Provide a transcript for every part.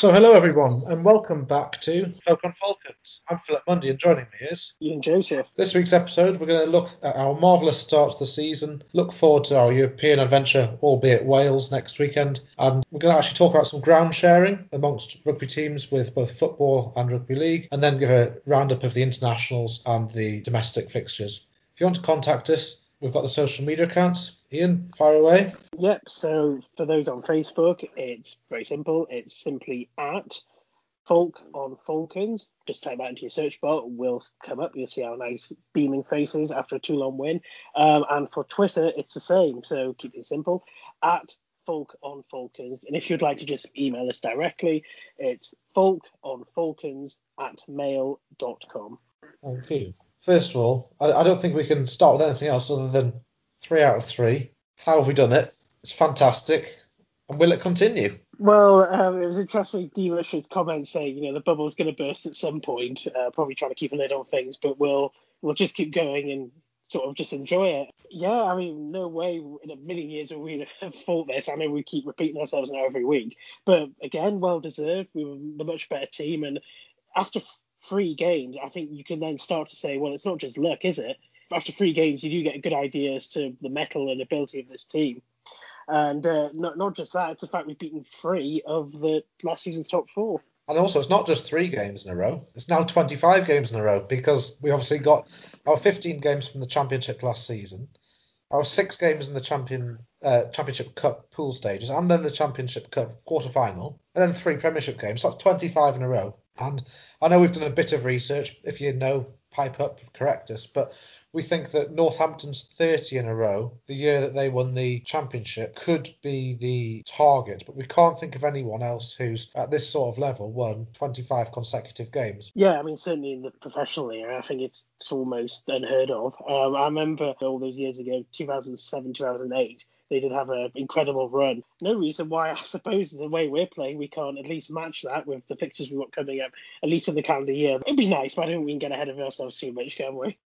So, hello everyone, and welcome back to Folk on Falcons. I'm Philip Mundy, and joining me is Ian Joseph. This week's episode, we're going to look at our marvellous start to the season, look forward to our European adventure, albeit Wales, next weekend, and we're going to actually talk about some ground sharing amongst rugby teams with both football and rugby league, and then give a roundup of the internationals and the domestic fixtures. If you want to contact us, we've got the social media accounts. Ian, fire away. Yep. So for those on Facebook, it's very simple. It's simply at Folk on Falcons. Just type that into your search bar, will come up. You'll see our nice beaming faces after a Toulon win. Um, and for Twitter, it's the same. So keep it simple. At Folk on Falcons. And if you'd like to just email us directly, it's folk on falcons at mail.com. Thank you. First of all, I, I don't think we can start with anything else other than three out of three. How have we done it? It's fantastic. And will it continue? Well, um, it was interesting. D. Richard's comment saying, you know, the bubble's going to burst at some point. Uh, probably trying to keep a lid on things, but we'll we'll just keep going and sort of just enjoy it. Yeah, I mean, no way in a million years will we have thought this. I mean, we keep repeating ourselves now every week, but again, well deserved. We were the much better team, and after three games, I think you can then start to say, well, it's not just luck, is it? after three games, you do get a good idea as to the mettle and ability of this team. And uh, not not just that, it's the fact we've beaten three of the last season's top four. And also, it's not just three games in a row. It's now 25 games in a row because we obviously got our 15 games from the championship last season, our six games in the champion uh, championship cup pool stages, and then the championship cup quarter final, and then three premiership games. So that's 25 in a row. And I know we've done a bit of research. If you know, pipe up, correct us. But we think that Northampton's 30 in a row, the year that they won the championship, could be the target. But we can't think of anyone else who's at this sort of level won 25 consecutive games. Yeah, I mean, certainly in the professional era, I think it's, it's almost unheard of. Um, I remember all those years ago, 2007, 2008 they did have an incredible run. No reason why, I suppose, the way we're playing, we can't at least match that with the fixtures we've got coming up, at least in the calendar year. It'd be nice, but I don't think we can get ahead of ourselves too much, can we?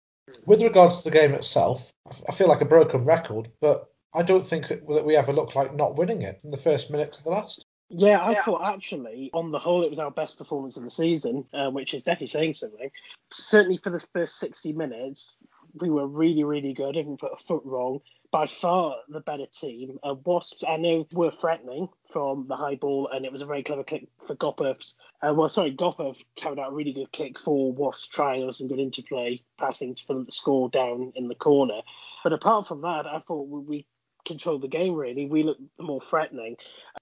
With regards to the game itself, I feel like a broken record, but I don't think that we ever looked like not winning it from the first minute to the last. Yeah, I yeah. thought actually, on the whole, it was our best performance of the season, uh, which is definitely saying something. Certainly for the first 60 minutes, we were really, really good. Didn't put a foot wrong. By far the better team. Uh, Wasps, I know, were threatening from the high ball, and it was a very clever kick for Gopperth's. Uh, well, sorry, Gopev carried out a really good kick for Wasps, trying there some good interplay, passing to score down in the corner. But apart from that, I thought we, we controlled the game really. We looked more threatening.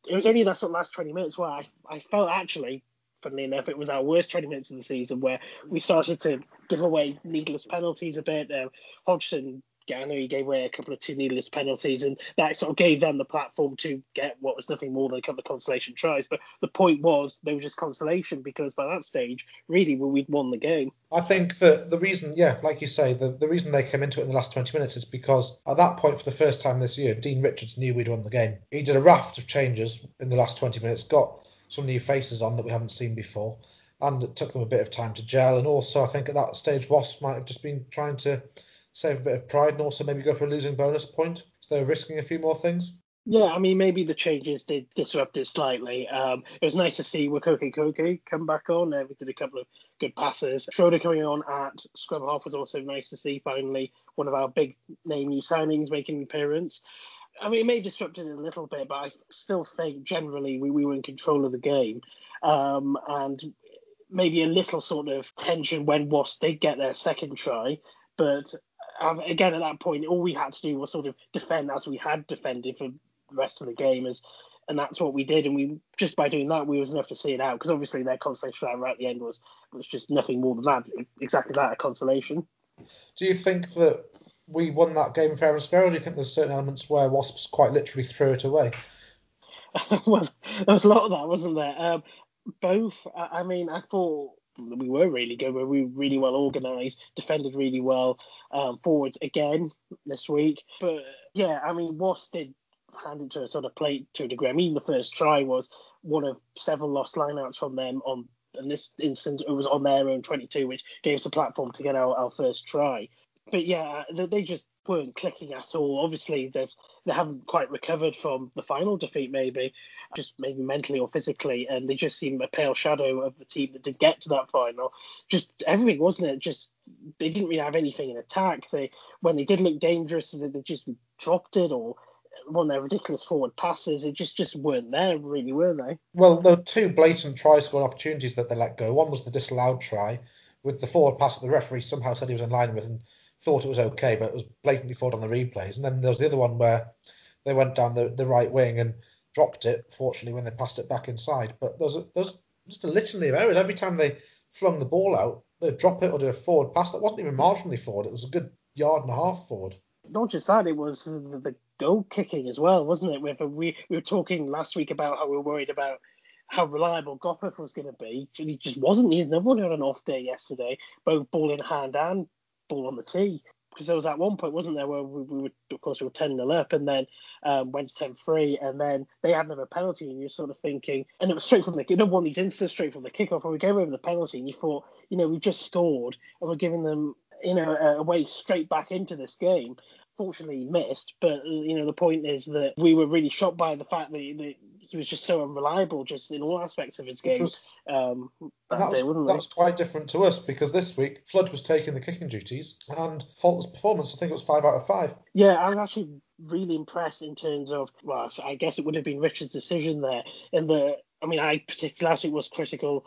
It was only that sort of last 20 minutes where I, I felt actually funnily enough, it was our worst 20 minutes of the season where we started to give away needless penalties a bit. Uh, Hodgson, he gave away a couple of two needless penalties, and that sort of gave them the platform to get what was nothing more than a couple of consolation tries. But the point was they were just consolation because by that stage, really, we'd won the game. I think that the reason, yeah, like you say, the, the reason they came into it in the last 20 minutes is because at that point, for the first time this year, Dean Richards knew we'd won the game. He did a raft of changes in the last 20 minutes, got some new faces on that we haven't seen before. And it took them a bit of time to gel. And also, I think at that stage, Ross might have just been trying to save a bit of pride and also maybe go for a losing bonus point. So they're risking a few more things. Yeah, I mean, maybe the changes did disrupt it slightly. Um, it was nice to see Wakoke Koke come back on. Uh, we did a couple of good passes. Schroeder coming on at scrum half was also nice to see. Finally, one of our big name new signings making an appearance. I mean, it may disrupt it a little bit, but I still think generally we, we were in control of the game. Um, and maybe a little sort of tension when Wasps did get their second try. But um, again, at that point, all we had to do was sort of defend as we had defended for the rest of the game. As, and that's what we did. And we just by doing that, we was enough to see it out. Because obviously their consolation right at the end was was just nothing more than that. Exactly that, a consolation. Do you think that we won that game fair and square, or do you think there's certain elements where Wasps quite literally threw it away? well, there was a lot of that, wasn't there? Um, both. I mean, I thought we were really good. We were really well organised, defended really well. Um, forwards again this week, but yeah, I mean, Wasps did hand it to a sort of plate to a degree. I mean, the first try was one of several lost lineouts from them on. In this instance, it was on their own 22, which gave us a platform to get our, our first try but yeah, they, just weren't clicking at all. Obviously, they've they haven't quite recovered from the final defeat, maybe just maybe mentally or physically, and they just seem a pale shadow of the team that did get to that final. Just everything, wasn't it? Just they didn't really have anything in attack. They when they did look dangerous, they, just dropped it or one of their ridiculous forward passes. It just just weren't there, really, were they? Well, there were two blatant try score opportunities that they let go. One was the disallowed try with the forward pass that the referee somehow said he was in line with and thought it was okay, but it was blatantly forward on the replays. And then there was the other one where they went down the, the right wing and dropped it, fortunately, when they passed it back inside. But there's, just a litany of errors. Every time they flung the ball out, they'd drop it or do a forward pass that wasn't even marginally forward. It was a good yard and a half forward. Not just that, it was the goal kicking as well, wasn't it? We, we were talking last week about how we were worried about how reliable Gopperth was going to be. He just wasn't. He's never had an off day yesterday, both ball in hand and ball on the tee. Because there was at one point, wasn't there, where we, we were, of course, we were 10 0 up and then um, went to 10 3, and then they had another penalty, and you're sort of thinking, and it was straight from the, you know, one these instances straight from the kickoff, where we gave over the penalty, and you thought, you know, we just scored, and we're giving them, you know, a way straight back into this game fortunately missed. But you know, the point is that we were really shocked by the fact that, that he was just so unreliable, just in all aspects of his game. Was, um, that, that, was, day, that was, quite different to us because this week Flood was taking the kicking duties and faultless performance. I think it was five out of five. Yeah, I'm actually really impressed in terms of well, I guess it would have been Richard's decision there. In the, I mean, I particularly was critical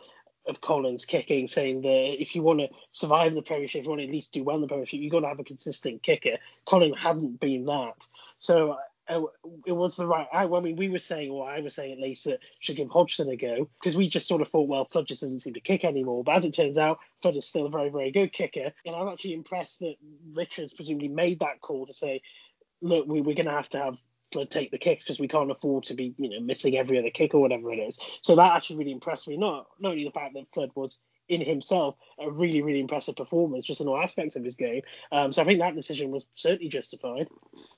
of Collins kicking, saying that if you want to survive the Premiership, if you want to at least do well in the Premiership, you've got to have a consistent kicker. Collins hasn't been that. So uh, it was the right. I, I, mean, we were saying, or I was saying at least, that should give Hodgson a go because we just sort of thought, well, Flood just doesn't seem to kick anymore. But as it turns out, Flood is still a very, very good kicker. And I'm actually impressed that Richards presumably made that call to say, look, we, we're going to have to have take the kicks because we can't afford to be, you know, missing every other kick or whatever it is. So that actually really impressed me. Not not only the fact that Flood was in himself a really really impressive performance just in all aspects of his game. Um, so I think that decision was certainly justified.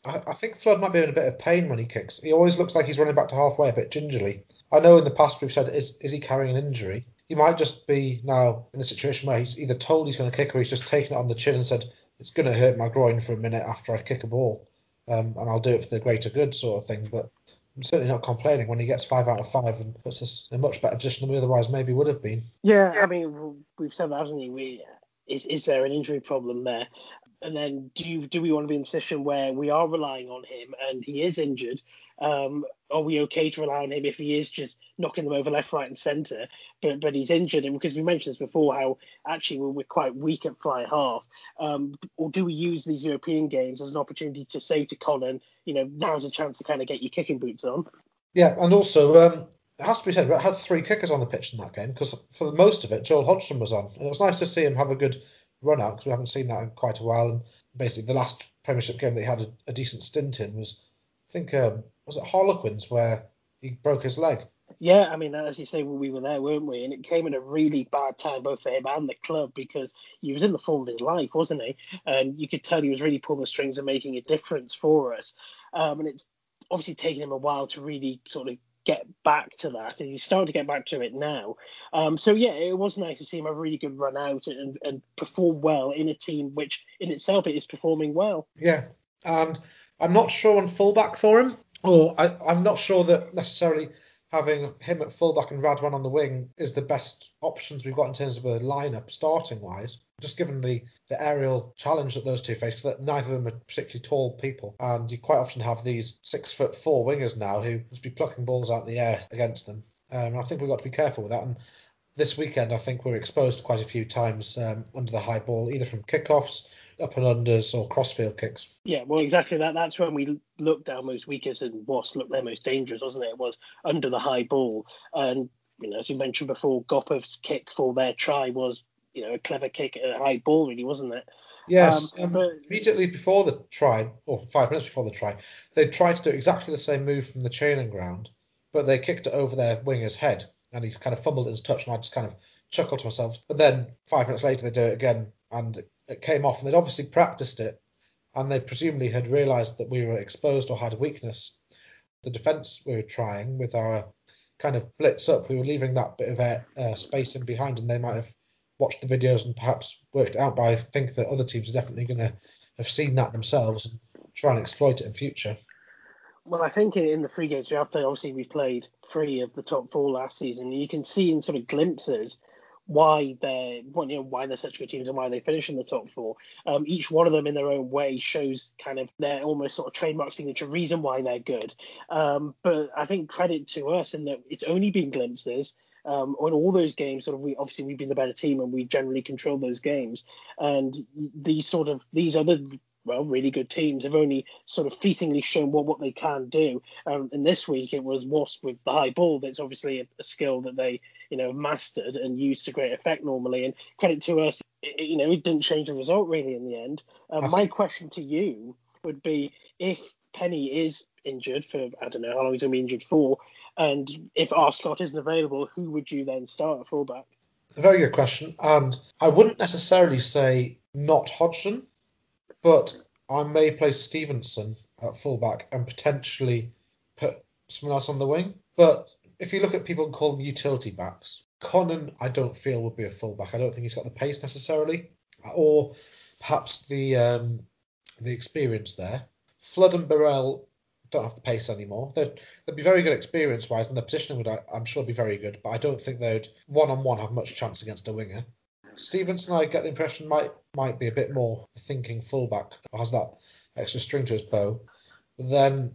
I, I, think Flood might be in a bit of pain when he kicks. He always looks like he's running back to halfway a bit gingerly. I know in the past we've said is is he carrying an injury? He might just be now in the situation where he's either told he's going to kick or he's just taken it on the chin and said it's going to hurt my groin for a minute after I kick a ball um, and I'll do it for the greater good sort of thing. But I'm certainly not complaining when he gets five out of five and puts us in a much better position than we otherwise maybe would have been. Yeah, I mean, we've said that, haven't we? we is, is there an injury problem there? And then do you, do we want to be in a position where we are relying on him and he is injured? Um, are we okay to rely on him if he is just knocking them over left, right, and centre, but but he's injured? And because we mentioned this before, how actually we're, we're quite weak at fly half. Um, or do we use these European games as an opportunity to say to Colin, you know, now's a chance to kind of get your kicking boots on? Yeah, and also um, it has to be said, we had three kickers on the pitch in that game because for the most of it, Joel Hodgson was on, and it was nice to see him have a good run out because we haven't seen that in quite a while. And basically, the last Premiership game that he had a, a decent stint in was, I think, um, was it Harlequins where he broke his leg. Yeah, I mean, as you say, we were there, weren't we? And it came at a really bad time, both for him and the club, because he was in the form of his life, wasn't he? And you could tell he was really pulling the strings and making a difference for us. Um, and it's obviously taken him a while to really sort of get back to that, and he's starting to get back to it now. Um, so yeah, it was nice to see him have a really good run out and, and perform well in a team which in itself is performing well. Yeah, and I'm not sure on fullback for him, or I, I'm not sure that necessarily having him at fullback and Radwan on the wing is the best options we've got in terms of a lineup starting wise. Just given the, the aerial challenge that those two face, that neither of them are particularly tall people, and you quite often have these six foot four wingers now who must be plucking balls out of the air against them. Um, I think we've got to be careful with that. And this weekend, I think we are exposed quite a few times um, under the high ball, either from kickoffs up and unders or crossfield kicks. Yeah, well, exactly that. That's when we looked our most weakest and Wasps looked their most dangerous, wasn't it? It was under the high ball. And, you know, as you mentioned before, Gopperth's kick for their try was, you know, a clever kick at a high ball, really, wasn't it? Yes, um, um, but, immediately before the try, or five minutes before the try, they tried to do exactly the same move from the training ground, but they kicked it over their winger's head, and he kind of fumbled in his touch, and I just kind of chuckled to myself. But then five minutes later, they do it again, and it came off, and they'd obviously practiced it, and they presumably had realised that we were exposed or had a weakness. The defence we were trying with our kind of blitz up, we were leaving that bit of air, uh, space in behind, and they might have watched the videos and perhaps worked out. But I think that other teams are definitely going to have seen that themselves and try and exploit it in future. Well, I think in the three games we have played, obviously we played three of the top four last season. You can see in sort of glimpses why they're you know why they're such good teams and why they finish in the top four. Um, each one of them in their own way shows kind of their almost sort of trademark signature reason why they're good. Um, but I think credit to us in that it's only been glimpses. Um, on all those games, sort of, we obviously we've been the better team and we generally control those games. And these sort of these other well, really good teams have only sort of fleetingly shown what, what they can do. Um, and this week it was Wasp with the high ball. That's obviously a, a, skill that they, you know, mastered and used to great effect normally. And credit to us, it, you know, it didn't change the result really in the end. Um, my question to you would be if Penny is injured for I don't know how long he's going to be injured for, and if Arscott isn't available, who would you then start at fullback? A very good question, and I wouldn't necessarily say not Hodgson but I may play Stevenson at fullback and potentially put someone else on the wing. But if you look at people called utility backs, Conan I don't feel would be a fullback. I don't think he's got the pace necessarily, or perhaps the um, the experience there. Flood and Burrell don't have the pace anymore. They'd, they'd be very good experience wise, and their positioning would I'm sure be very good. But I don't think they'd one on one have much chance against a winger. Stevenson, I get the impression might might be a bit more thinking fullback, has that extra string to his bow. Then,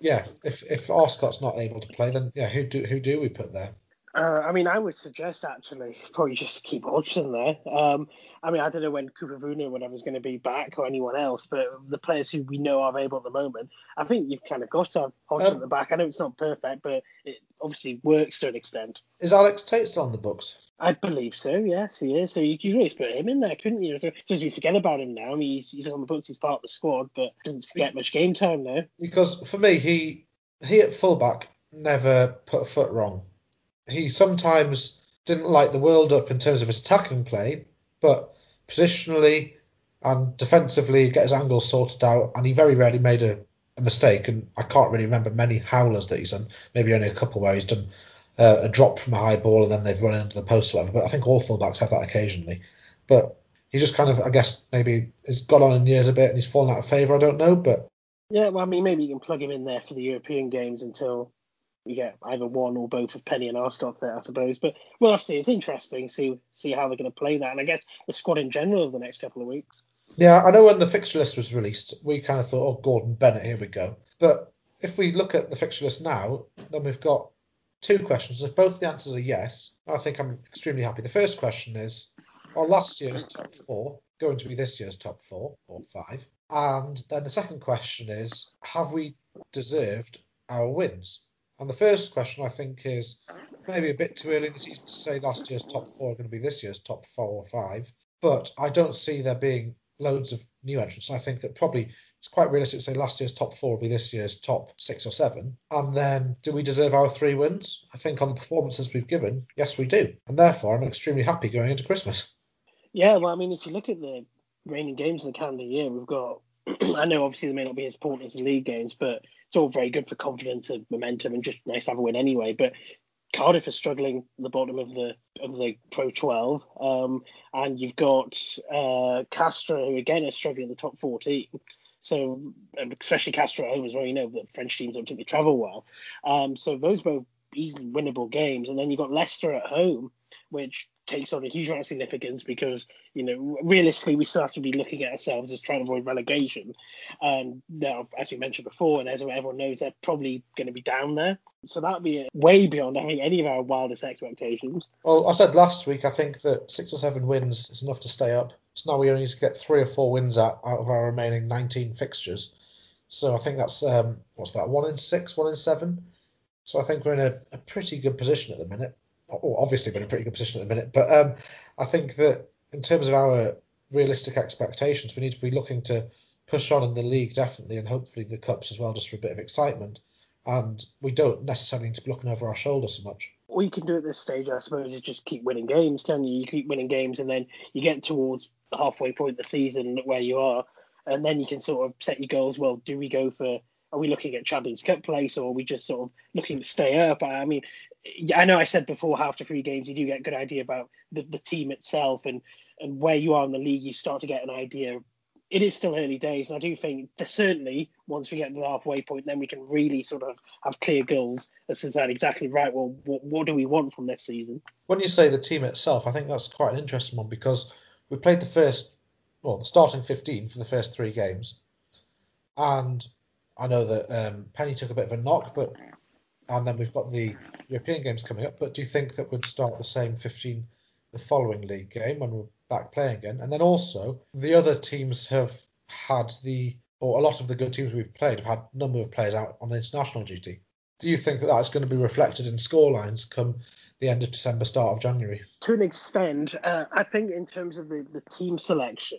yeah, if if Arscott's not able to play, then yeah, who do who do we put there? Uh, I mean, I would suggest actually probably just keep Hodgson there. Um, I mean, I don't know when Cooper Vuna or is going to be back or anyone else, but the players who we know are available at the moment, I think you've kind of got to have Hodgson um, at the back. I know it's not perfect, but it obviously works to an extent. Is Alex Tait still on the books? I believe so. Yes, he is. So you could always put him in there, couldn't you? So just you forget about him now. I mean, he's, he's on the books. He's part of the squad, but doesn't get much game time now. Because for me, he he at fullback never put a foot wrong. He sometimes didn't light the world up in terms of his attacking play, but positionally and defensively get his angles sorted out, and he very rarely made a, a mistake. And I can't really remember many howlers that he's done. Maybe only a couple where he's done uh, a drop from a high ball and then they've run into the post or whatever. But I think all fullbacks have that occasionally. But he just kind of, I guess, maybe has got on in years a bit and he's fallen out of favour. I don't know, but yeah, well, I mean, maybe you can plug him in there for the European games until you get either one or both of Penny and Arscott there, I suppose. But we'll have to see. It's interesting see see how they're going to play that, and I guess the squad in general over the next couple of weeks. Yeah, I know when the fixture list was released, we kind of thought, oh, Gordon Bennett, here we go. But if we look at the fixture list now, then we've got two questions. If both the answers are yes, I think I'm extremely happy. The first question is, are last year's top four going to be this year's top four or five? And then the second question is, have we deserved our wins? And the first question I think is maybe a bit too early in the season to say last year's top four are going to be this year's top four or five, but I don't see there being loads of new entrants. I think that probably it's quite realistic to say last year's top four will be this year's top six or seven. And then, do we deserve our three wins? I think on the performances we've given, yes, we do. And therefore, I'm extremely happy going into Christmas. Yeah, well, I mean, if you look at the reigning games of the calendar year, we've got. I know obviously they may not be as important as the league games, but it's all very good for confidence and momentum and just nice to have a win anyway. But Cardiff is struggling the bottom of the of the Pro 12, um, and you've got uh, Castres who again is struggling in the top 14. So especially Castres at home as well, you know that French teams don't typically travel well. Um, so those both easily winnable games, and then you've got Leicester at home, which takes on a huge amount of significance because you know realistically we still have to be looking at ourselves as trying to avoid relegation. And now, as we mentioned before, and as everyone knows, they're probably going to be down there. So that would be way beyond I think any of our wildest expectations. Well, I said last week I think that six or seven wins is enough to stay up. So now we only need to get three or four wins out, out of our remaining 19 fixtures. So I think that's um, what's that? One in six, one in seven. So I think we're in a, a pretty good position at the minute. Well, obviously we're in a pretty good position at the minute, but um, I think that in terms of our realistic expectations, we need to be looking to push on in the league definitely, and hopefully the cups as well, just for a bit of excitement. And we don't necessarily need to be looking over our shoulder so much all you can do at this stage, I suppose, is just keep winning games, can you? You keep winning games, and then you get towards the halfway point of the season where you are, and then you can sort of set your goals. Well, do we go for are we looking at Champions Cup place or are we just sort of looking to stay up? I mean, I know I said before after three games you do get a good idea about the, the team itself and and where you are in the league. You start to get an idea. It is still early days, and I do think certainly once we get to the halfway point, then we can really sort of have clear goals as to that exactly right. Well, what, what do we want from this season? When you say the team itself, I think that's quite an interesting one because we played the first, well, the starting 15 for the first three games, and I know that um, Penny took a bit of a knock, but and then we've got the European games coming up. But do you think that we'd start the same 15 the following league game when we're back playing again? And then also the other teams have had the or a lot of the good teams we've played have had a number of players out on international duty. Do you think that that's going to be reflected in scorelines come the end of December, start of January? To an extent, uh, I think in terms of the, the team selection,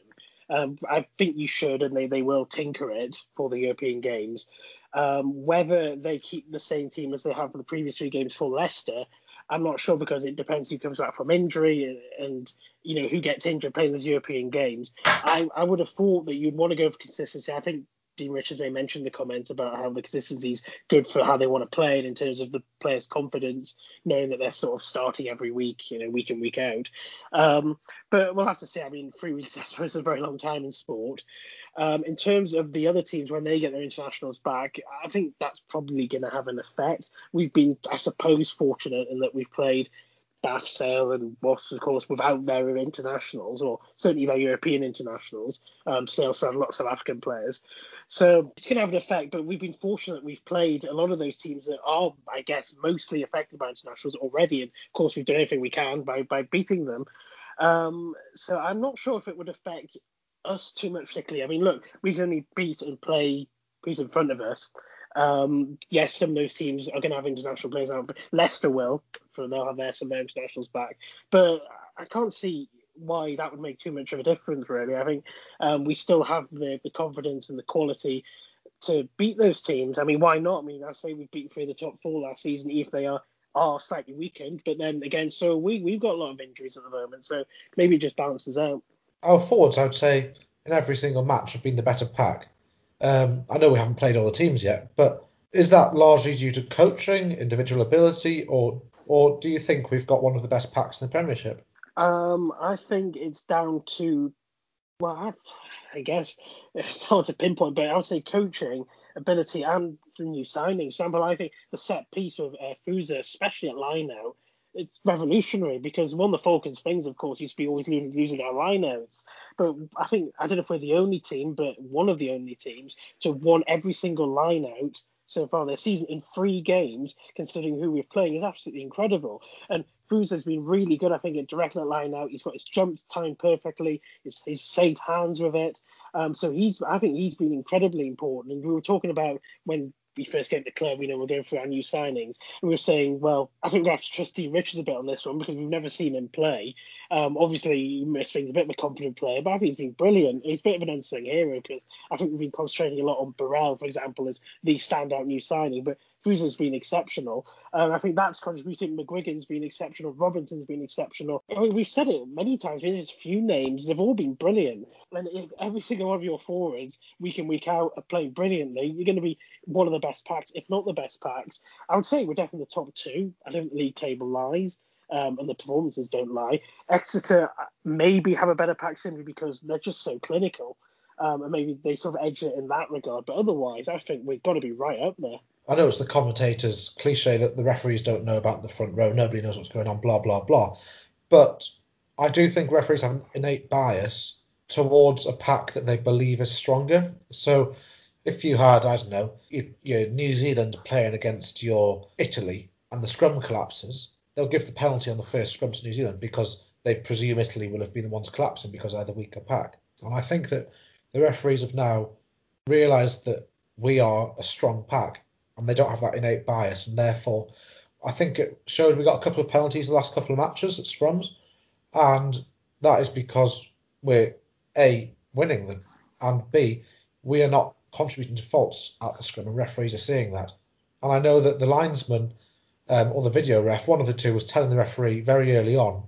um, I think you should, and they, they will tinker it for the European games. Um, whether they keep the same team as they have for the previous three games for Leicester, I'm not sure because it depends who comes back from injury and, and you know who gets injured playing those European games. I, I would have thought that you'd want to go for consistency. I think Dean Richards may mention the comments about how the consistency is good for how they want to play it in terms of the players' confidence, knowing that they're sort of starting every week, you know, week in week out. Um, but we'll have to see. I mean, three weeks I suppose is a very long time in sport. Um, in terms of the other teams when they get their internationals back, I think that's probably going to have an effect. We've been, I suppose, fortunate in that we've played Bath, Sale, and Wasps, of course, without their internationals, or certainly their European internationals. Um, still have lots of African players. So it's going to have an effect, but we've been fortunate we've played a lot of those teams that are, I guess, mostly affected by internationals already. And of course, we've done everything we can by, by beating them. Um, so I'm not sure if it would affect us too much particularly. I mean, look, we can only beat and play who's in front of us. Um, yes, some of those teams are going to have international players out, but Leicester will, for they'll have their some of their internationals back. But I can't see why that would make too much of a difference, really. I think um, we still have the, the confidence and the quality to beat those teams. I mean, why not? I mean, I say we beat three of the top four last season, if they are are slightly weakened. But then again, so we we've got a lot of injuries at the moment, so maybe it just balances out. Our forwards, I would say, in every single match have been the better pack. Um, I know we haven't played all the teams yet, but is that largely due to coaching, individual ability, or or do you think we've got one of the best packs in the Premiership? Um, I think it's down to, well, I, I guess it's hard to pinpoint, but I would say coaching ability and new signings. For example, I think the set piece of uh, Fuza, especially at line now, it's revolutionary because one of the Falcons' things, of course, used to be always using our lineouts. But I think I don't know if we're the only team, but one of the only teams to won every single lineout so far this season in three games, considering who we're playing, is absolutely incredible. And Cruz has been really good, I think, at directing that line out. He's got his jumps timed perfectly, his safe hands with it. Um, so he's, I think he's been incredibly important. And we were talking about when we first came to club, you know, we're going through our new signings. And we were saying, well, I think we have to trust Dean Richards a bit on this one because we've never seen him play. Um, obviously, Misfing's a bit of a confident player, but I think he's been brilliant. He's a bit of an unsung hero because I think we've been concentrating a lot on Burrell, for example, as the standout new signing. But Fusa's been exceptional. And I think that's contributed. McGuigan's been exceptional. Robinson's been exceptional. I mean, we've said it many times. There's few names. They've all been brilliant. And if every single one of your forwards, week in, week out, are playing brilliantly, you're going to be one of the best packs, if not the best packs. I would say we're definitely the top two. I don't think the league table lies. Um, and the performances don't lie. Exeter maybe have a better pack simply because they're just so clinical. Um, and maybe they sort of edge it in that regard. But otherwise, I think we've got to be right up there. I know it's the commentators' cliche that the referees don't know about the front row, nobody knows what's going on, blah, blah, blah. But I do think referees have an innate bias towards a pack that they believe is stronger. So if you had, I don't know, your New Zealand playing against your Italy and the scrum collapses, they'll give the penalty on the first scrum to New Zealand because they presume Italy will have been the ones collapsing because they're the weaker pack. And I think that the referees have now realised that we are a strong pack and they don't have that innate bias, and therefore I think it showed we got a couple of penalties the last couple of matches at scrums, and that is because we're a winning them, and b we are not contributing to faults at the scrum, and referees are seeing that. And I know that the linesman um, or the video ref, one of the two, was telling the referee very early on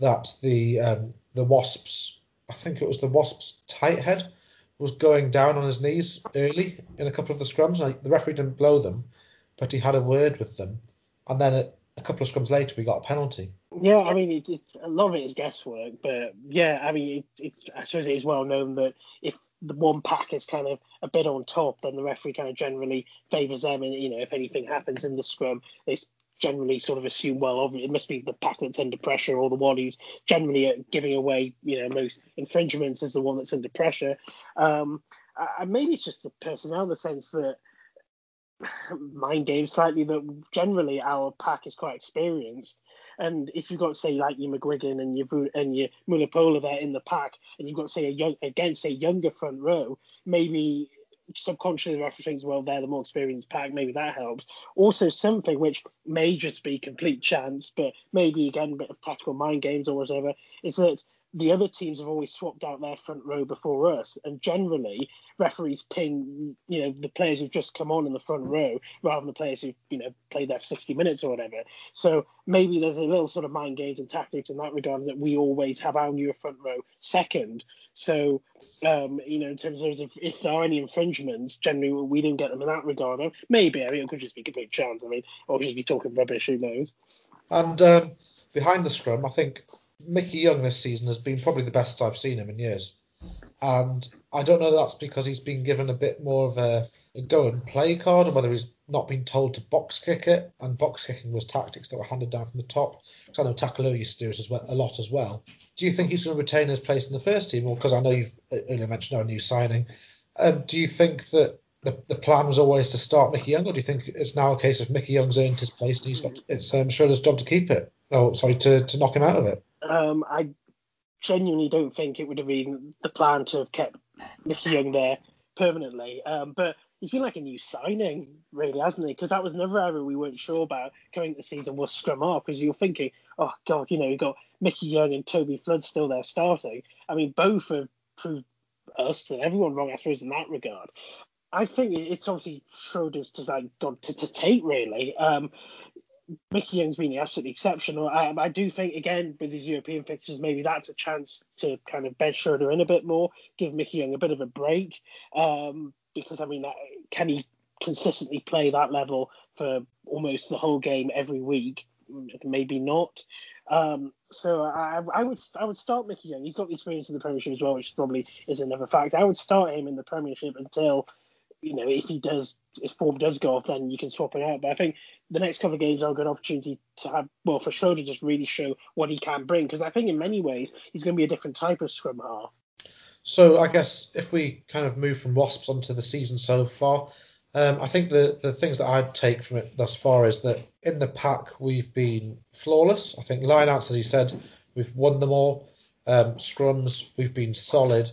that the um, the Wasps, I think it was the Wasps tight head, was going down on his knees early in a couple of the scrums. The referee didn't blow them, but he had a word with them, and then a, a couple of scrums later we got a penalty. Yeah, I mean, a lot of it is guesswork, but yeah, I mean, it, I suppose it is well known that if the one pack is kind of a bit on top, then the referee kind of generally favours them, and you know, if anything happens in the scrum, they generally sort of assume, well, obviously it must be the pack that's under pressure, or the one who's generally giving away, you know, most infringements is the one that's under pressure. Um, and maybe it's just the personnel, the sense that mind games slightly that generally our pack is quite experienced. And if you've got say like your McGuigan and your and your Mulipola there in the pack, and you've got say a young against a younger front row, maybe subconsciously the referee thinks, well, they're the more experienced pack, maybe that helps. Also, something which may just be complete chance, but maybe again a bit of tactical mind games or whatever, is that the other teams have always swapped out their front row before us, and generally referees ping, you know, the players who've just come on in the front row rather than the players who, you know, played there for 60 minutes or whatever. So maybe there's a little sort of mind games and tactics in that regard that we always have our new front row second. So, um, you know, in terms of if, there are any infringements, generally we didn't get them in that regard. Maybe, I mean, it could just be complete chance. I mean, obviously, if you're talking rubbish, who knows? And um, behind the scrum, I think Mickey Young this season has been probably the best I've seen him in years. And I don't know that's because he's been given a bit more of a, a go and play card, or whether he's not been told to box kick it. And box kicking was tactics that were handed down from the top. Because I know Takulua used to do it as well, a lot as well. Do you think he's going to retain his place in the first team? Or because I know you've earlier mentioned our new signing, um, do you think that the, the plan was always to start Mickey Young, or do you think it's now a case of Mickey Young's earned his place and he's got it's um, Schroeder's job to keep it? Oh, sorry, to, to knock him out of it. Um, I genuinely don't think it would have been the plan to have kept Mickey Young there permanently. Um, but he's been like a new signing, really, hasn't he? Because that was another area we weren't sure about coming the season was scrum half. Because you're thinking, oh god, you know, you've got Mickey Young and Toby Flood still there starting. I mean, both have proved us and everyone wrong, I suppose, in that regard. I think it's obviously Schroeder's to like got to, to take really. Um, Mickey Young's been absolutely exceptional. I, I, do think, again, with these European fixtures, maybe that's a chance to kind of bed Schroeder in a bit more, give Mickey Young a bit of a break. Um, because, I mean, can he consistently play that level for almost the whole game every week? Maybe not. Um, so I, I, would I would start Mickey Young. He's got the experience in the Premiership as well, which probably is another fact. I would start him in the Premiership until you know, if he does, if form does go off, then you can swap it out. But I think the next couple of games are a good opportunity to have, well, for Schroeder just really show what he can bring. Because I think in many ways he's going to be a different type of scrum half. So I guess if we kind of move from Wasps onto the season so far, um, I think the, the things that I'd take from it thus far is that in the pack we've been flawless. I think lineouts, as you said, we've won them all. Um, scrums, we've been solid.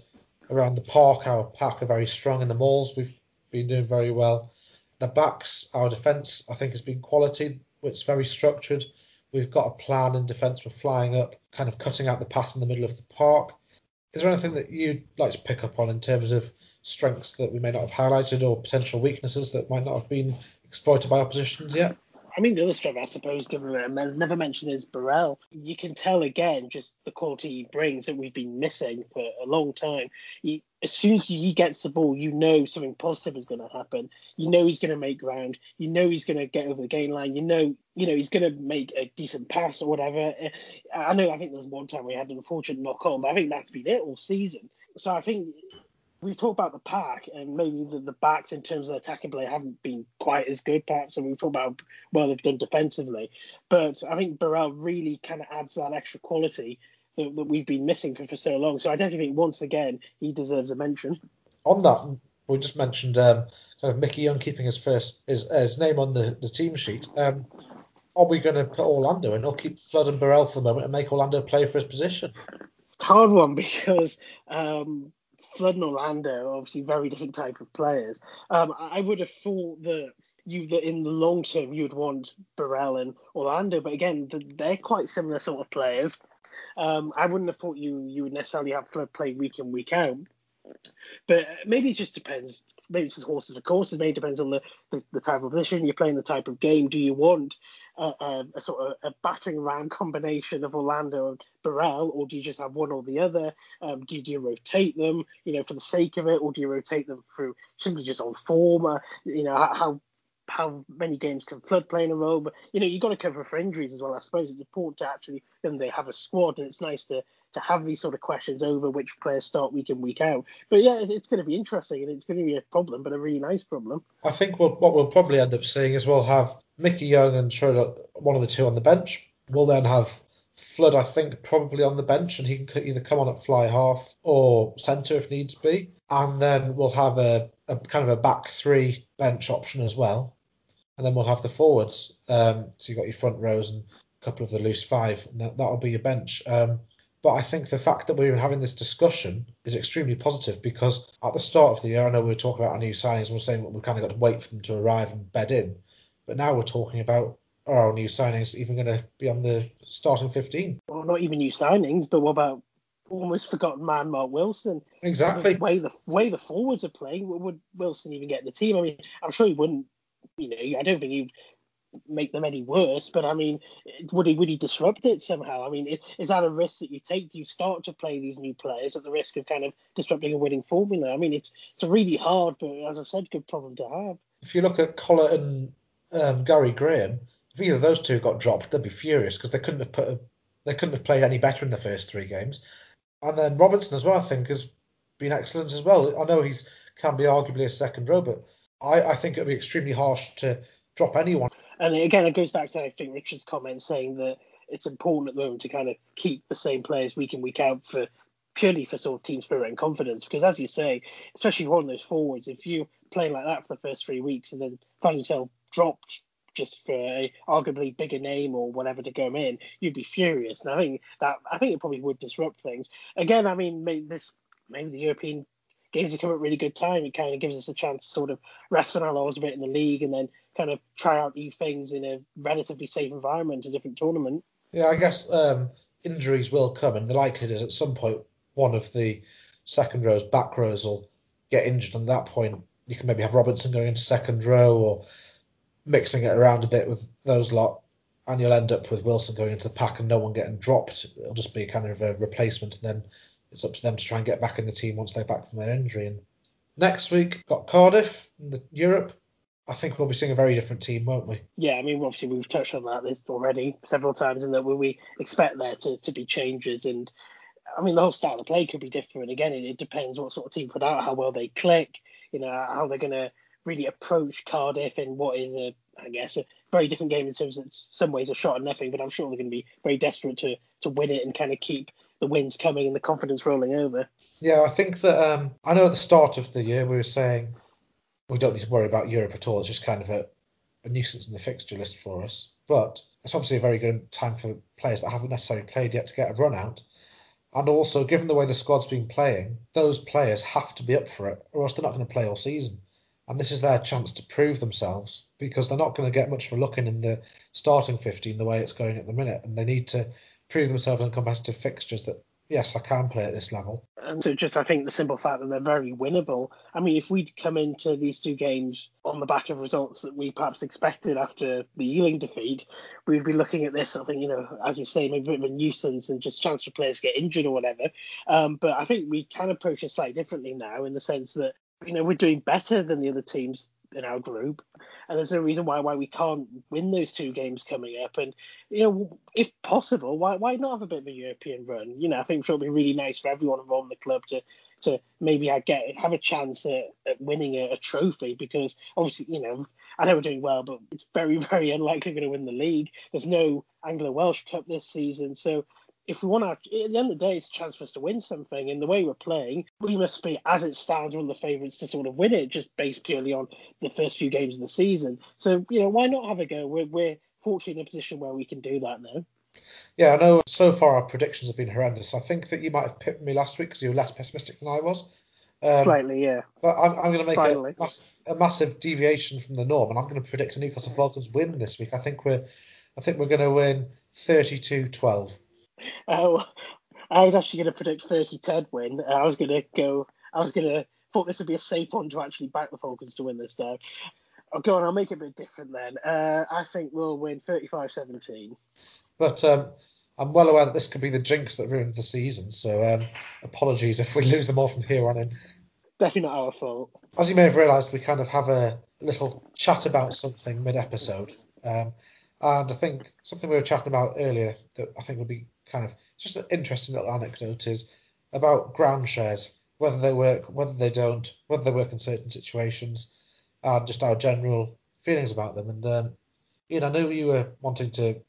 Around the park, our pack are very strong in the mauls. We've been doing very well. The backs, our defence, I think has been quality. It's very structured. We've got a plan in defence. We're flying up, kind of cutting out the pass in the middle of the park. Is there anything that you'd like to pick up on in terms of strengths that we may not have highlighted or potential weaknesses that might not have been exploited by oppositions yet? I mean, the other strength, I suppose, given that never mentioned is Burrell. You can tell again just the quality he brings that we've been missing for a long time. He, as soon as he gets the ball, you know something positive is going to happen. You know he's going to make ground. You know he's going to get over the gain line. You know, you know he's going to make a decent pass or whatever. I know. I think there's one time we had an unfortunate knock on, but I think that's been it all season. So I think we've talked about the pack and maybe the, the backs in terms of attacking play haven't been quite as good, perhaps. And we've talked about well they've done defensively, but I think Burrell really kind of adds that extra quality that, that, we've been missing for, for so long. So I definitely think once again he deserves a mention. On that, we just mentioned um, kind of Mickey Young keeping his first his, his name on the, the team sheet. Um, are we going to put Orlando in or keep Flood and Burrell for the moment and make Orlando play for his position? It's a hard one because um, Flood and Orlando are obviously very different type of players. Um, I would have thought that you that in the long term you'd want Burrell and Orlando, but again they're quite similar sort of players. Um, I wouldn't have thought you you would necessarily have Flood play week in week out, but maybe it just depends. Maybe it's just horses for courses. Maybe it depends on the, the, the type of position you're playing, the type of game. Do you want a, a, sort of a battering ram combination of Orlando and Burrell, or do you just have one or the other? Um, do, do, you rotate them, you know, for the sake of it, or do you rotate them through simply just on form? Uh, you know, how many games can Flood play in a row? But you know, you've got to cover for injuries as well. I suppose it's important to actually then they have a squad, and it's nice to to have these sort of questions over which players start week in week out. But yeah, it's going to be interesting, and it's going to be a problem, but a really nice problem. I think we'll, what we'll probably end up seeing is we'll have Mickey Young and Schroeder, one of the two on the bench. We'll then have Flood, I think, probably on the bench, and he can either come on at fly half or centre if needs be. And then we'll have a, a kind of a back three bench option as well. And then we'll have the forwards. Um, so you've got your front rows and a couple of the loose five, and that, that'll be your bench. Um, but I think the fact that we're even having this discussion is extremely positive because at the start of the year, I know we were talking about our new signings and we're saying we've kind of got to wait for them to arrive and bed in. But now we're talking about are our new signings even going to be on the starting 15? Well, not even new signings, but what about almost forgotten man Mark Wilson? Exactly. The way the way the forwards are playing, would Wilson even get in the team? I mean, I'm sure he wouldn't. You know, I don't think he'd make them any worse. But I mean, would he would he disrupt it somehow? I mean, is that a risk that you take? Do you start to play these new players at the risk of kind of disrupting a winning formula? I mean, it's it's a really hard, but as I've said, good problem to have. If you look at Collett and um, Gary Graham, if either of those two got dropped, they'd be furious because they couldn't have put a, they couldn't have played any better in the first three games. And then Robinson as well, I think, has been excellent as well. I know he's can be arguably a second row, but I, I think it would be extremely harsh to drop anyone and again, it goes back to I think Richard's comment saying that it's important at the moment to kind of keep the same players week in week out for purely for sort of team spirit and confidence. Because as you say, especially one of those forwards, if you play like that for the first three weeks and then find yourself dropped just for a arguably bigger name or whatever to go in, you'd be furious. And I think that I think it probably would disrupt things. Again, I mean, this maybe the European games have come at really good time. It kind of gives us a chance to sort of rest on our laurels a bit in the league and then kind of try out new things in a relatively safe environment, a different tournament. Yeah, I guess um, injuries will come, and the likelihood is at some point one of the second rows, back rows will get injured, and at that point you can maybe have Robinson going into second row or mixing it around a bit with those lot, and you'll end up with Wilson going into the pack and no one getting dropped. It'll just be kind of a replacement, and then it's up to them to try and get back in the team once they're back from their injury. And next week got Cardiff in the Europe. I think we'll be seeing a very different team, won't we? Yeah, I mean, obviously we've touched on that this already several times, and that we expect there to, to be changes. And I mean, the whole style of play could be different. Again, it, it depends what sort of team put out, how well they click, you know, how they're going to really approach Cardiff in what is a, I guess, a very different game in terms of some ways a shot at nothing. But I'm sure they're going to be very desperate to to win it and kind of keep the wins coming and the confidence rolling over. Yeah, I think that um, I know at the start of the year we were saying we don't need to worry about Europe at all. It's just kind of a, a nuisance in the fixture list for us. But it's obviously a very good time for players that haven't necessarily played yet to get a run out. And also, given the way the squad's been playing, those players have to be up for it, or else they're not going to play all season. And this is their chance to prove themselves because they're not going to get much for looking in the starting 15 the way it's going at the minute. And they need to prove themselves in competitive fixtures that yes, I can play at this level. And so just I think the simple fact that they're very winnable. I mean, if we'd come into these two games on the back of results that we perhaps expected after the Ealing defeat, we'd be looking at this something, you know, as you say, maybe a bit of a nuisance and just chance for players to get injured or whatever. Um, but I think we can approach it slightly differently now in the sense that you know we're doing better than the other teams in our group, and there's no reason why why we can't win those two games coming up. And you know, if possible, why why not have a bit of a European run? You know, I think it would be really nice for everyone involved in the club to to maybe get have a chance at, at winning a, a, trophy because obviously you know I know we're doing well, but it's very very unlikely we're going to win the league. There's no Anglo Welsh Cup this season, so if we want to, at the end of the day, it's a chance for us to win something. And the way we're playing, we must be, as it stands, one of the favourites to sort of win it, just based purely on the first few games of the season. So, you know, why not have a go? We're, we're fortunately in a position where we can do that now. Yeah, I know so far our predictions have been horrendous. I think that you might have picked me last week because you were less pessimistic than I was. Um, Slightly, yeah. But I'm, I'm going to make a, mass, a, massive deviation from the norm, and I'm going to predict a Newcastle Falcons win this week. I think we're, I think we're going to win 32-12. Oh, I was actually going to predict 30-10 win. I was going to go. I was going to thought this would be a safe one to actually back the Falcons to win this time. Oh, go on, I'll make it a bit different then. Uh, I think we'll win 35-17. But um, I'm well aware that this could be the jinx that ruins the season, so um, apologies if we lose them all from here on in. Definitely not our fault. As you may have realised, we kind of have a little chat about something mid-episode, um, and I think something we were chatting about earlier that I think would be kind of just an interesting little anecdote is about ground shares, whether they work, whether they don't, whether they work in certain situations, and just our general feelings about them. And um, Ian, I know you were wanting to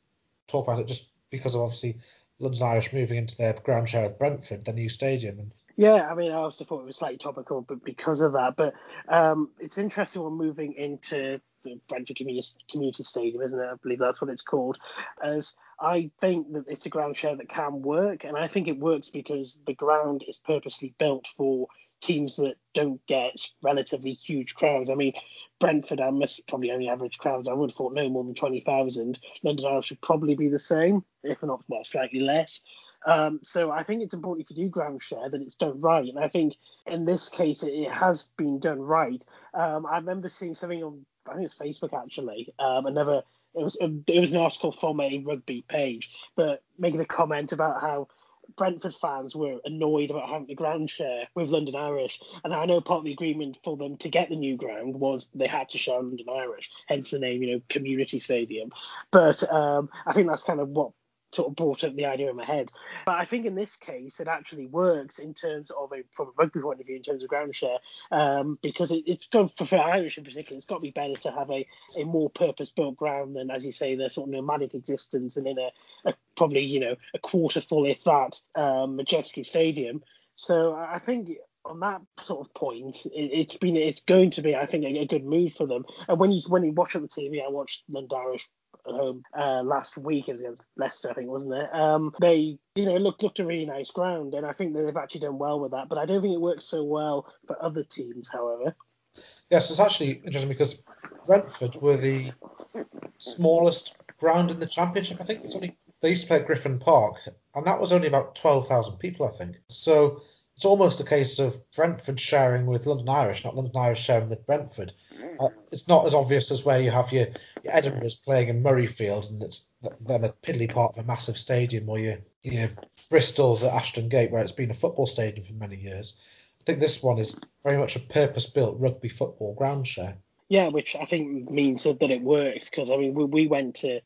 talk about it just because of obviously London Irish moving into their ground share with Brentford, the new stadium, and yeah, I mean, I also thought it was slightly topical, but because of that. But um, it's interesting when moving into Brentford Community, Community Stadium, isn't it? I believe that's what it's called. As I think that it's a ground share that can work, and I think it works because the ground is purposely built for teams that don't get relatively huge crowds. I mean, Brentford I must probably only average crowds. I would have thought no more than twenty thousand. London Irish should probably be the same, if not well, slightly less. Um, so I think it's important if you do ground share that it's done right. And I think in this case it, it has been done right. Um, I remember seeing something on I think it's Facebook actually. Um, another it was it was an article from a rugby page, but making a comment about how Brentford fans were annoyed about having the ground share with London Irish, and I know part of the agreement for them to get the new ground was they had to share London Irish, hence the name, you know, Community Stadium. But um, I think that's kind of what sort of brought up the idea in my head. But I think in this case, it actually works in terms of a from a rugby point of view, in terms of ground share, um, because it, it's good for, for Irish in particular. It's got to be better to have a, a more purpose built ground than, as you say, their sort of nomadic existence and in a, a probably you know a quarter full, if that, um, Madejski Stadium. So I think on that sort of point, it, has been it's going to be, I think, a, a, good move for them. And when you when you watch on the TV, I watched London Irish at home uh, last week it against Leicester, I think, wasn't it? Um, they, you know, looked looked a really nice ground, and I think that they've actually done well with that. But I don't think it works so well for other teams, however. Yes, it's actually interesting because Brentford were the smallest ground in the championship. I think it's only they used to play at Griffin Park, and that was only about twelve thousand people, I think. So it's almost a case of Brentford sharing with London Irish, not London Irish sharing with Brentford. Uh, it's not as obvious as where you have your, your Edinburgh's playing in Murrayfield and it's them a piddly part of a massive stadium, or your, your Bristol's at Ashton Gate where it's been a football stadium for many years. I think this one is very much a purpose-built rugby football ground share. Yeah, which I think means that, that it works because I mean we, we went to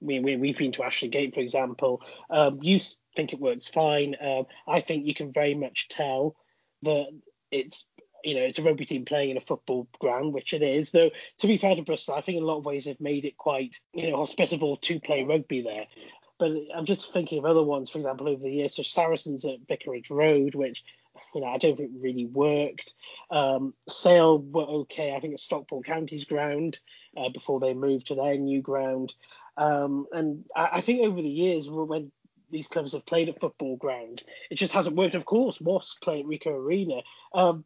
we, we we've been to Ashton Gate for example. Um, you think it works fine. Um, I think you can very much tell that it's you know it's a rugby team playing in a football ground, which it is. Though to be fair to Bristol, I think in a lot of ways they've made it quite you know hospitable to play rugby there. But I'm just thinking of other ones, for example, over the years. So Saracens at Vicarage Road, which you know I don't think really worked. Um, Sale were okay. I think at Stockport County's ground uh, before they moved to their new ground. Um, and I, I, think over the years, when these clubs have played at football grounds. It just hasn't worked. Of course, Wasps play at Ricoh Arena. Um,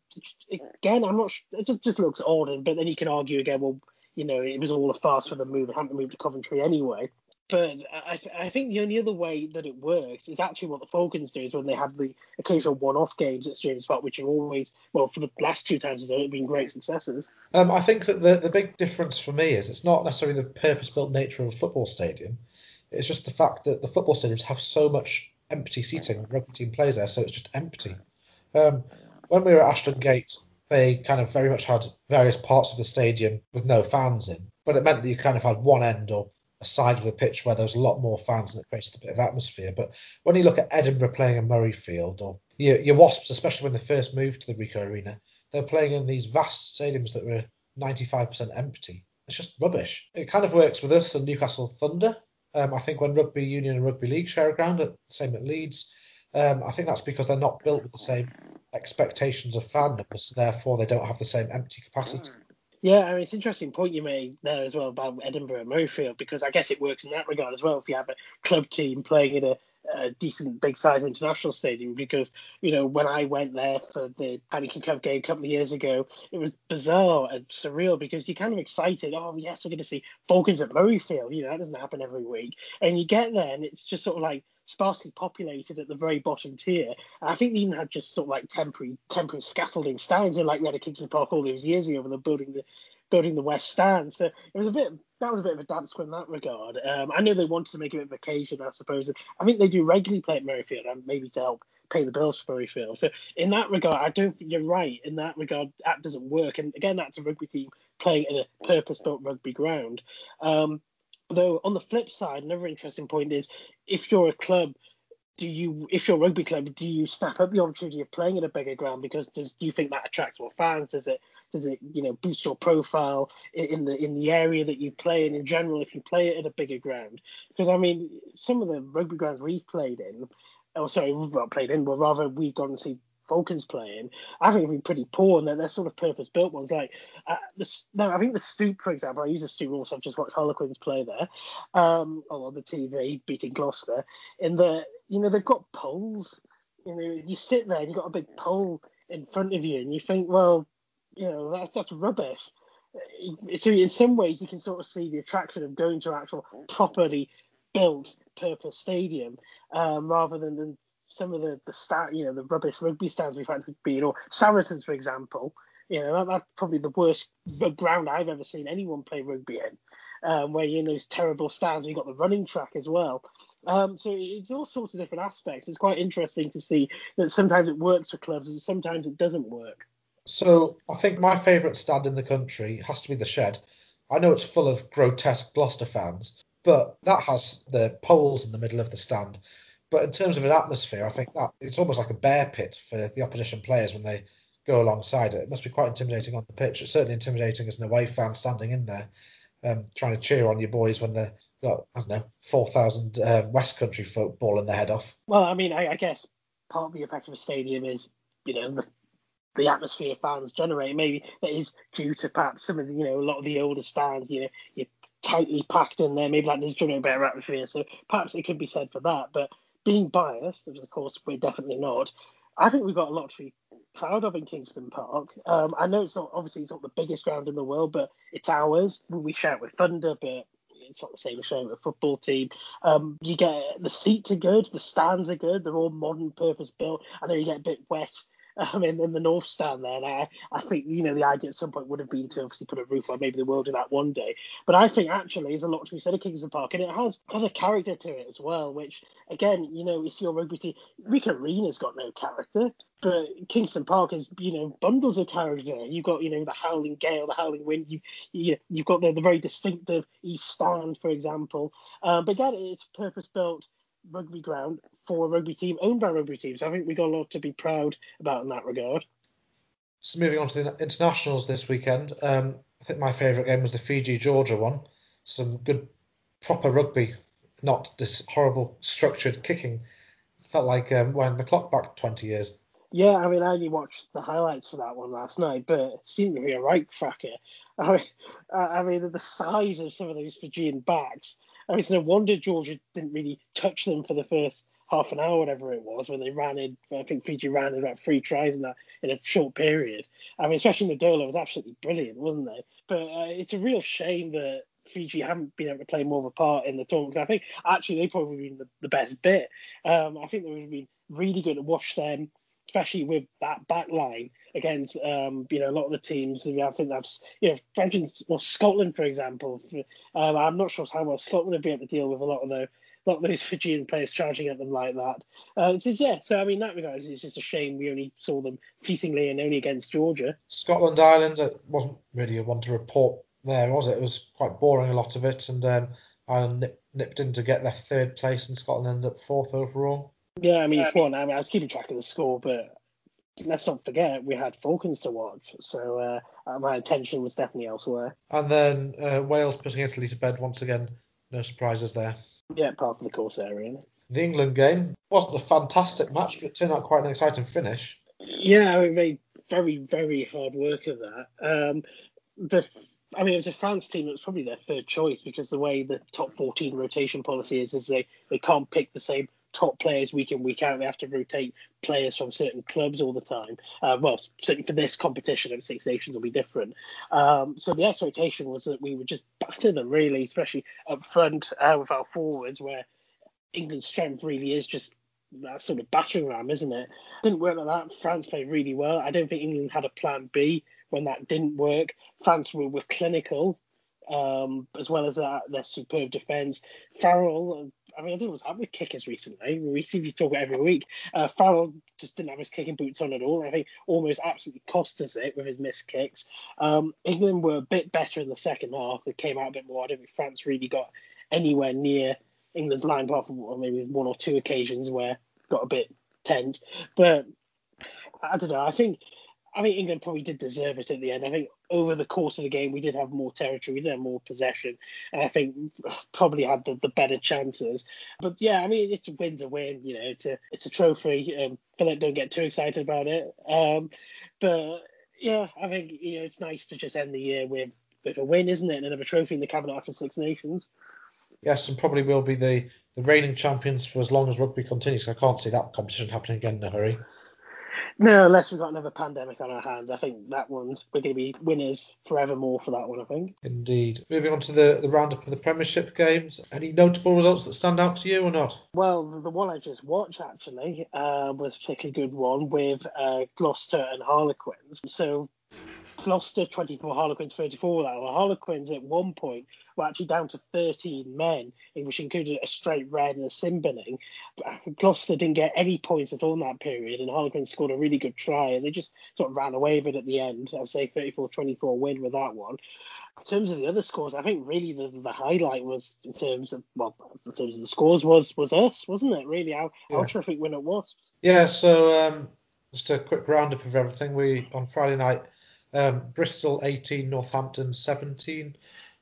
again, I'm not. It just just looks odd. But then you can argue again. Well, you know, it was all a farce for the move. It hadn't moved to Coventry anyway. But I, I think the only other way that it works is actually what the Falcons do is when they have the occasional one-off games at Stadium Spot, which are always, well, for the last two times they've been great successes. Um, I think that the, the big difference for me is it's not necessarily the purpose-built nature of a football stadium. It's just the fact that the football stadiums have so much empty seating. Rugby team plays there, so it's just empty. Um, when we were at Ashton Gate, they kind of very much had various parts of the stadium with no fans in, but it meant that you kind of had one end or a side of the pitch where there was a lot more fans and it created a bit of atmosphere. But when you look at Edinburgh playing in Murrayfield or your, your Wasps, especially when they first moved to the Ricoh Arena, they're playing in these vast stadiums that were 95% empty. It's just rubbish. It kind of works with us and Newcastle Thunder um, I think when rugby union and rugby league share a ground, same at Leeds. Um, I think that's because they're not built with the same expectations of fan numbers, therefore they don't have the same empty capacity. Yeah, I mean, it's an interesting point you made there as well about Edinburgh and Murrayfield because I guess it works in that regard as well. If you have a club team playing in a, a decent big size international stadium, because you know when I went there for the Heineken Cup game a couple of years ago, it was bizarre and surreal because you're kind of excited. Oh yes, we're going to see Falcons at Murrayfield. You know that doesn't happen every week, and you get there and it's just sort of like sparsely populated at the very bottom tier. And I think they even had just sort of like temporary temporary scaffolding stands in like we had at Kingston Park all those years ago when they're building the building the West Stand. So it was a bit that was a bit of a dance in that regard. Um, I know they wanted to make it a bit of occasion, I suppose. I think they do regularly play at Murrayfield, and maybe to help pay the bills for Murrayfield. So in that regard, I don't think you're right. In that regard, that doesn't work. And again, that's a rugby team playing in a purpose-built rugby ground. Um, though on the flip side, another interesting point is if you're a club do you, if you're a rugby club, do you snap up the opportunity of playing in a bigger ground because does do you think that attracts more fans? Does it does it you know boost your profile in the in the area that you play in in general if you play it at a bigger ground? Because I mean, some of the rugby grounds we've played in, or sorry, we've not played in, but rather we've gone and seen Falcons playing, I think have been pretty poor, and they're, they're sort of purpose-built ones. Like, uh, the, no, I think the Stoop, for example, I use the Stoop also. I've just watched Harlequins play there, um, on the TV, beating Gloucester. In the, you know, they've got poles. You know, you sit there and you've got a big pole in front of you, and you think, well, you know, that's that's rubbish. So in some ways, you can sort of see the attraction of going to actual properly built purpose stadium um, rather than, than some of the the stat, you know, the rubbish rugby stands we've had to be, in, or Saracens, for example. You know, that, that's probably the worst ground I've ever seen anyone play rugby in. Um, where you're in those terrible stands, you've got the running track as well. Um, so it's all sorts of different aspects. It's quite interesting to see that sometimes it works for clubs and sometimes it doesn't work. So I think my favourite stand in the country has to be the Shed. I know it's full of grotesque Gloucester fans, but that has the poles in the middle of the stand. But in terms of an atmosphere, I think that it's almost like a bear pit for the opposition players when they go alongside it. It must be quite intimidating on the pitch. It's certainly intimidating as an away fan standing in there, um, trying to cheer on your boys when they've got, I don't know, 4,000 uh, West Country folk balling their head off. Well, I mean, I, I, guess part of the effect of a stadium is, you know, the, the atmosphere fans generate. Maybe that is due to perhaps some of the, you know, a lot of the older stands, you know, you're tightly packed in there. Maybe that is generating better atmosphere. So perhaps it could be said for that. But being biased, of course we're definitely not, I think we've got a lot to be proud of in Kingston Park. Um, I know it's not obviously it's not the biggest ground in the world, but it's ours. We shout with thunder, but it's not the same as showing with a football team. Um, you get the seats are good, the stands are good, they're all modern, purpose built. I know you get a bit wet um, in, in the North Stand there. And I, I think, you know, the idea at some point would have been to obviously put a roof on. Maybe they will do that one day. But I think actually there's a lot to be said of Kingston Park. And it has, has a character to it as well, which, again, you know, if you're rugby team, Ricoh Arena's got no character. But Kingston Park is, you know, bundles of character. You've got, you know, the howling gale, the howling wind. You, you you've got the, the very distinctive East Stand, for example. Um, but again, it's purpose built rugby ground for a rugby team owned by rugby teams. I think we got a lot to be proud about in that regard. So moving on to the internationals this weekend, um, I think my favourite game was the Fiji Georgia one. Some good proper rugby, not this horrible structured kicking. Felt like um, when the clock back 20 years. Yeah, I mean, I only watched the highlights for that one last night, but it seemed to be a right cracker. I mean, I mean, the size of some of those Fijian backs I mean, it's no wonder Georgia didn't really touch them for the first half an hour, whatever it was, when they ran in. I think Fiji ran in about three tries in that in a short period. I mean, especially Nadolo was absolutely brilliant, wasn't they? But uh, it's a real shame that Fiji haven't been able to play more of a part in the tournament. I think actually they probably been the, the best bit. Um, I think they would have been really good to watch them especially with that back line against um, you know a lot of the teams. I think that's you know and well, Scotland for example. Um, I'm not sure how well Scotland would be able to deal with a lot of the lot of those Fijian players charging at them like that. Uh, so yeah, so I mean that regard it's just a shame we only saw them fleetingly and only against Georgia. Scotland Ireland it wasn't really a one to report there was it? It was quite boring a lot of it, and um, Ireland nip, nipped in to get their third place, and Scotland ended up fourth overall. Yeah, I mean, it's one. I mean, I was keeping track of the score, but let's not forget we had Falcons to watch, so uh, my attention was definitely elsewhere. And then uh, Wales putting Italy to bed once again. No surprises there. Yeah, part of the course area. The England game wasn't a fantastic match, but it turned out quite an exciting finish. Yeah, we made very, very hard work of that. Um, the I mean, it was a France team that was probably their third choice because the way the top 14 rotation policy is, is they, they can't pick the same top players week in week out. They have to rotate players from certain clubs all the time. Uh, well, certainly for this competition, and Six Nations will be different. Um, so the expectation was that we would just batter them really, especially up front uh, with our forwards, where England's strength really is just that sort of battering ram, isn't it? Didn't work like that. France played really well. I don't think England had a plan B when that didn't work. France were, were clinical, um, as well as uh, their superb defence. Farrell, I mean, I don't know what's happened with kickers recently. We seem to talk about every week. Uh, Farrell just didn't have his kicking boots on at all. I think almost absolutely cost us it with his missed kicks. Um, England were a bit better in the second half. They came out a bit more. I don't think France really got anywhere near England's line, apart from maybe one or two occasions where got a bit tense. But I don't know. I think I mean, England probably did deserve it at the end. I think over the course of the game, we did have more territory, we did have more possession, and I think probably had the, the better chances. But yeah, I mean, it's a win's a win. You know, it's a it's a trophy. Um, Philip, don't get too excited about it. Um, but yeah, I think you know it's nice to just end the year with with a win, isn't it? And another trophy in the cabinet after Six Nations. Yes, and probably will be the, the reigning champions for as long as rugby continues. I can't see that competition happening again in a hurry. No, unless we've got another pandemic on our hands. I think that one's we're going to be winners forevermore for that one. I think. Indeed. Moving on to the, the roundup of the Premiership games. Any notable results that stand out to you or not? Well, the one I just watched actually uh, was a particularly good one with uh, Gloucester and Harlequins. So Gloucester 24, Harlequins 34. That Harlequins at one point were actually down to 13 men, which included a straight red and a sin. Gloucester didn't get any points at all in that period, and Harlequins scored a really good try, and they just sort of ran away with it at the end. I'd say 34-24 win with that one. In terms of the other scores, I think really the, the highlight was in terms of well, in terms of the scores was was us, wasn't it? Really, our, yeah. our terrific win at Wasps. Yeah. So um, just a quick roundup of everything. We on Friday night um, Bristol 18, Northampton 17.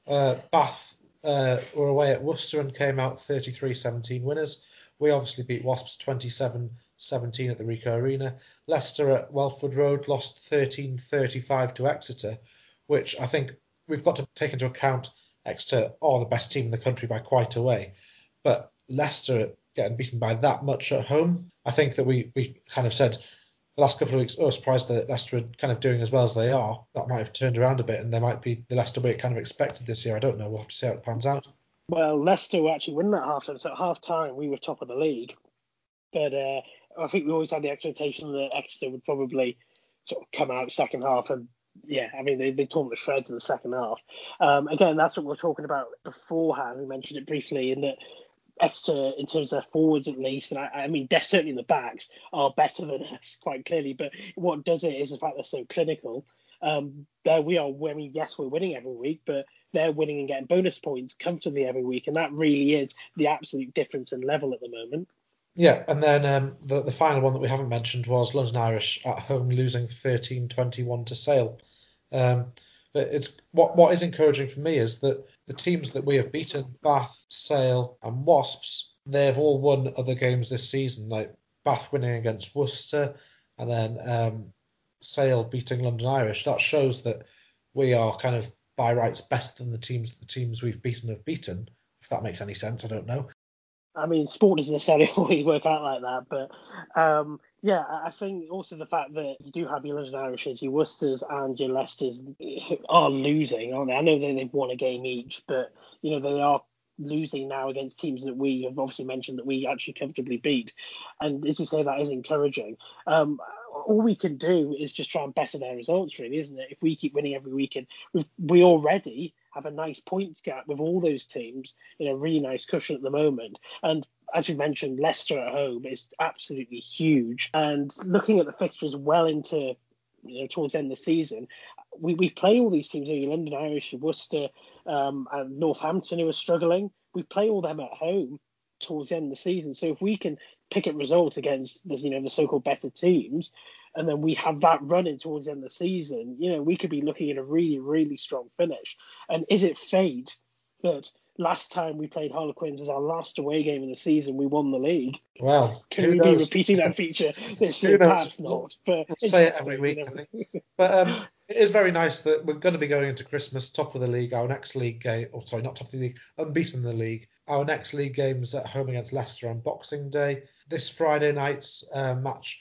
Uh, Bath uh, were away at Worcester and came out 33-17 winners. We obviously beat Wasps 27-17 at the Ricoh Arena. Leicester at Welford Road lost 13-35 to Exeter, which I think we've got to take into account. Exeter are the best team in the country by quite a way, but Leicester getting beaten by that much at home, I think that we, we kind of said the last couple of weeks, oh, surprised that Leicester are kind of doing as well as they are. That might have turned around a bit, and they might be the Leicester way kind of expected this year. I don't know. We'll have to see how it pans out. Well, Leicester were actually winning that half time. So at half time, we were top of the league. But uh, I think we always had the expectation that Exeter would probably sort of come out second half and yeah, I mean they, they tore the shreds in the second half. Um, again, that's what we are talking about beforehand. We mentioned it briefly in that Exeter, in terms of their forwards at least, and I, I mean, certainly the backs are better than us quite clearly. But what does it is the fact they're so clinical. Um, there we are. I mean, yes, we're winning every week, but they're winning and getting bonus points comfortably every week, and that really is the absolute difference in level at the moment. Yeah, and then um, the the final one that we haven't mentioned was London Irish at home losing 13-21 to Sale. Um, it's what what is encouraging for me is that the teams that we have beaten, Bath, Sale, and Wasps, they've all won other games this season. Like Bath winning against Worcester, and then um, Sale beating London Irish. That shows that we are kind of by rights better than the teams the teams we've beaten have beaten. If that makes any sense, I don't know. I mean, sport doesn't necessarily always work out like that, but um, yeah, I think also the fact that you do have your London Irishes, your Worcesters and your Leicesters are losing, aren't they? I know that they've won a game each, but you know they are losing now against teams that we have obviously mentioned that we actually comfortably beat. And as you say, that is encouraging. Um, all we can do is just try and better their results, really, isn't it? If we keep winning every weekend, we already have a nice points gap with all those teams in a really nice cushion at the moment. And as we mentioned, Leicester at home is absolutely huge. And looking at the fixtures well into you know, towards the end of the season, we, we play all these teams, you know, London Irish, Worcester, um, and Northampton who are struggling. We play all them at home towards the end of the season. So if we can pick up results against the you know the so-called better teams, and then we have that running towards the end of the season, you know we could be looking at a really really strong finish. And is it fate that last time we played Harlequins as our last away game of the season, we won the league. Well, can we knows? be repeating that feature this year? Perhaps not. But we'll say it every week. I think. But um, it is very nice that we're going to be going into Christmas top of the league. Our next league game, or sorry, not top of the league, unbeaten in the league. Our next league games at home against Leicester on Boxing Day. This Friday night's uh, match.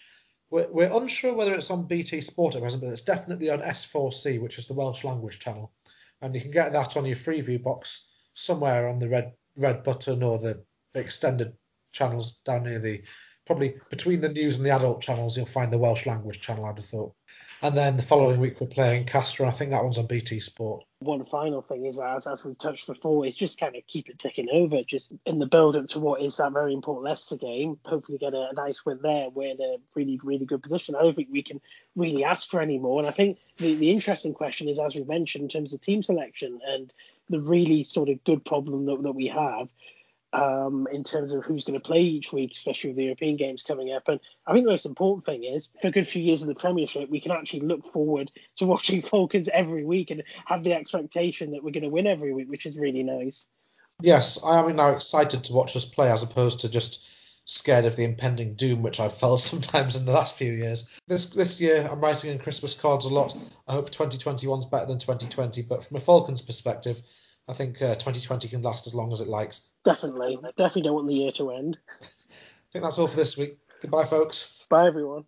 We're, we're unsure whether it's on BT Sport at present, but it's definitely on S4C, which is the Welsh language channel, and you can get that on your Freeview box somewhere on the red red button or the extended channels down near the probably between the news and the adult channels you'll find the Welsh language channel I'd have thought. And then the following week we're playing Castres. I think that one's on BT Sport. One final thing is, as as we've touched before, is just kind of keep it ticking over. Just in the build up to what is that very important Leicester game, hopefully get a, a nice win there. We're in a really really good position. I don't think we can really ask for any more. And I think the the interesting question is, as we mentioned, in terms of team selection and the really sort of good problem that, that we have um, in terms of who's going to play each week, especially with the European games coming up. And I think the most important thing is, for a good few years in the Premiership, we can actually look forward to watching Falcons every week and have the expectation that we're going to win every week, which is really nice. Yes, I am now excited to watch us play as opposed to just scared of the impending doom which I've felt sometimes in the last few years. This this year I'm writing in Christmas cards a lot. I hope 2021's better than 2020, but from a Falcons perspective, I think uh, 2020 can last as long as it likes. Definitely. Definitely don't want the year to end. I think that's all for this week. Goodbye, folks. Bye, everyone.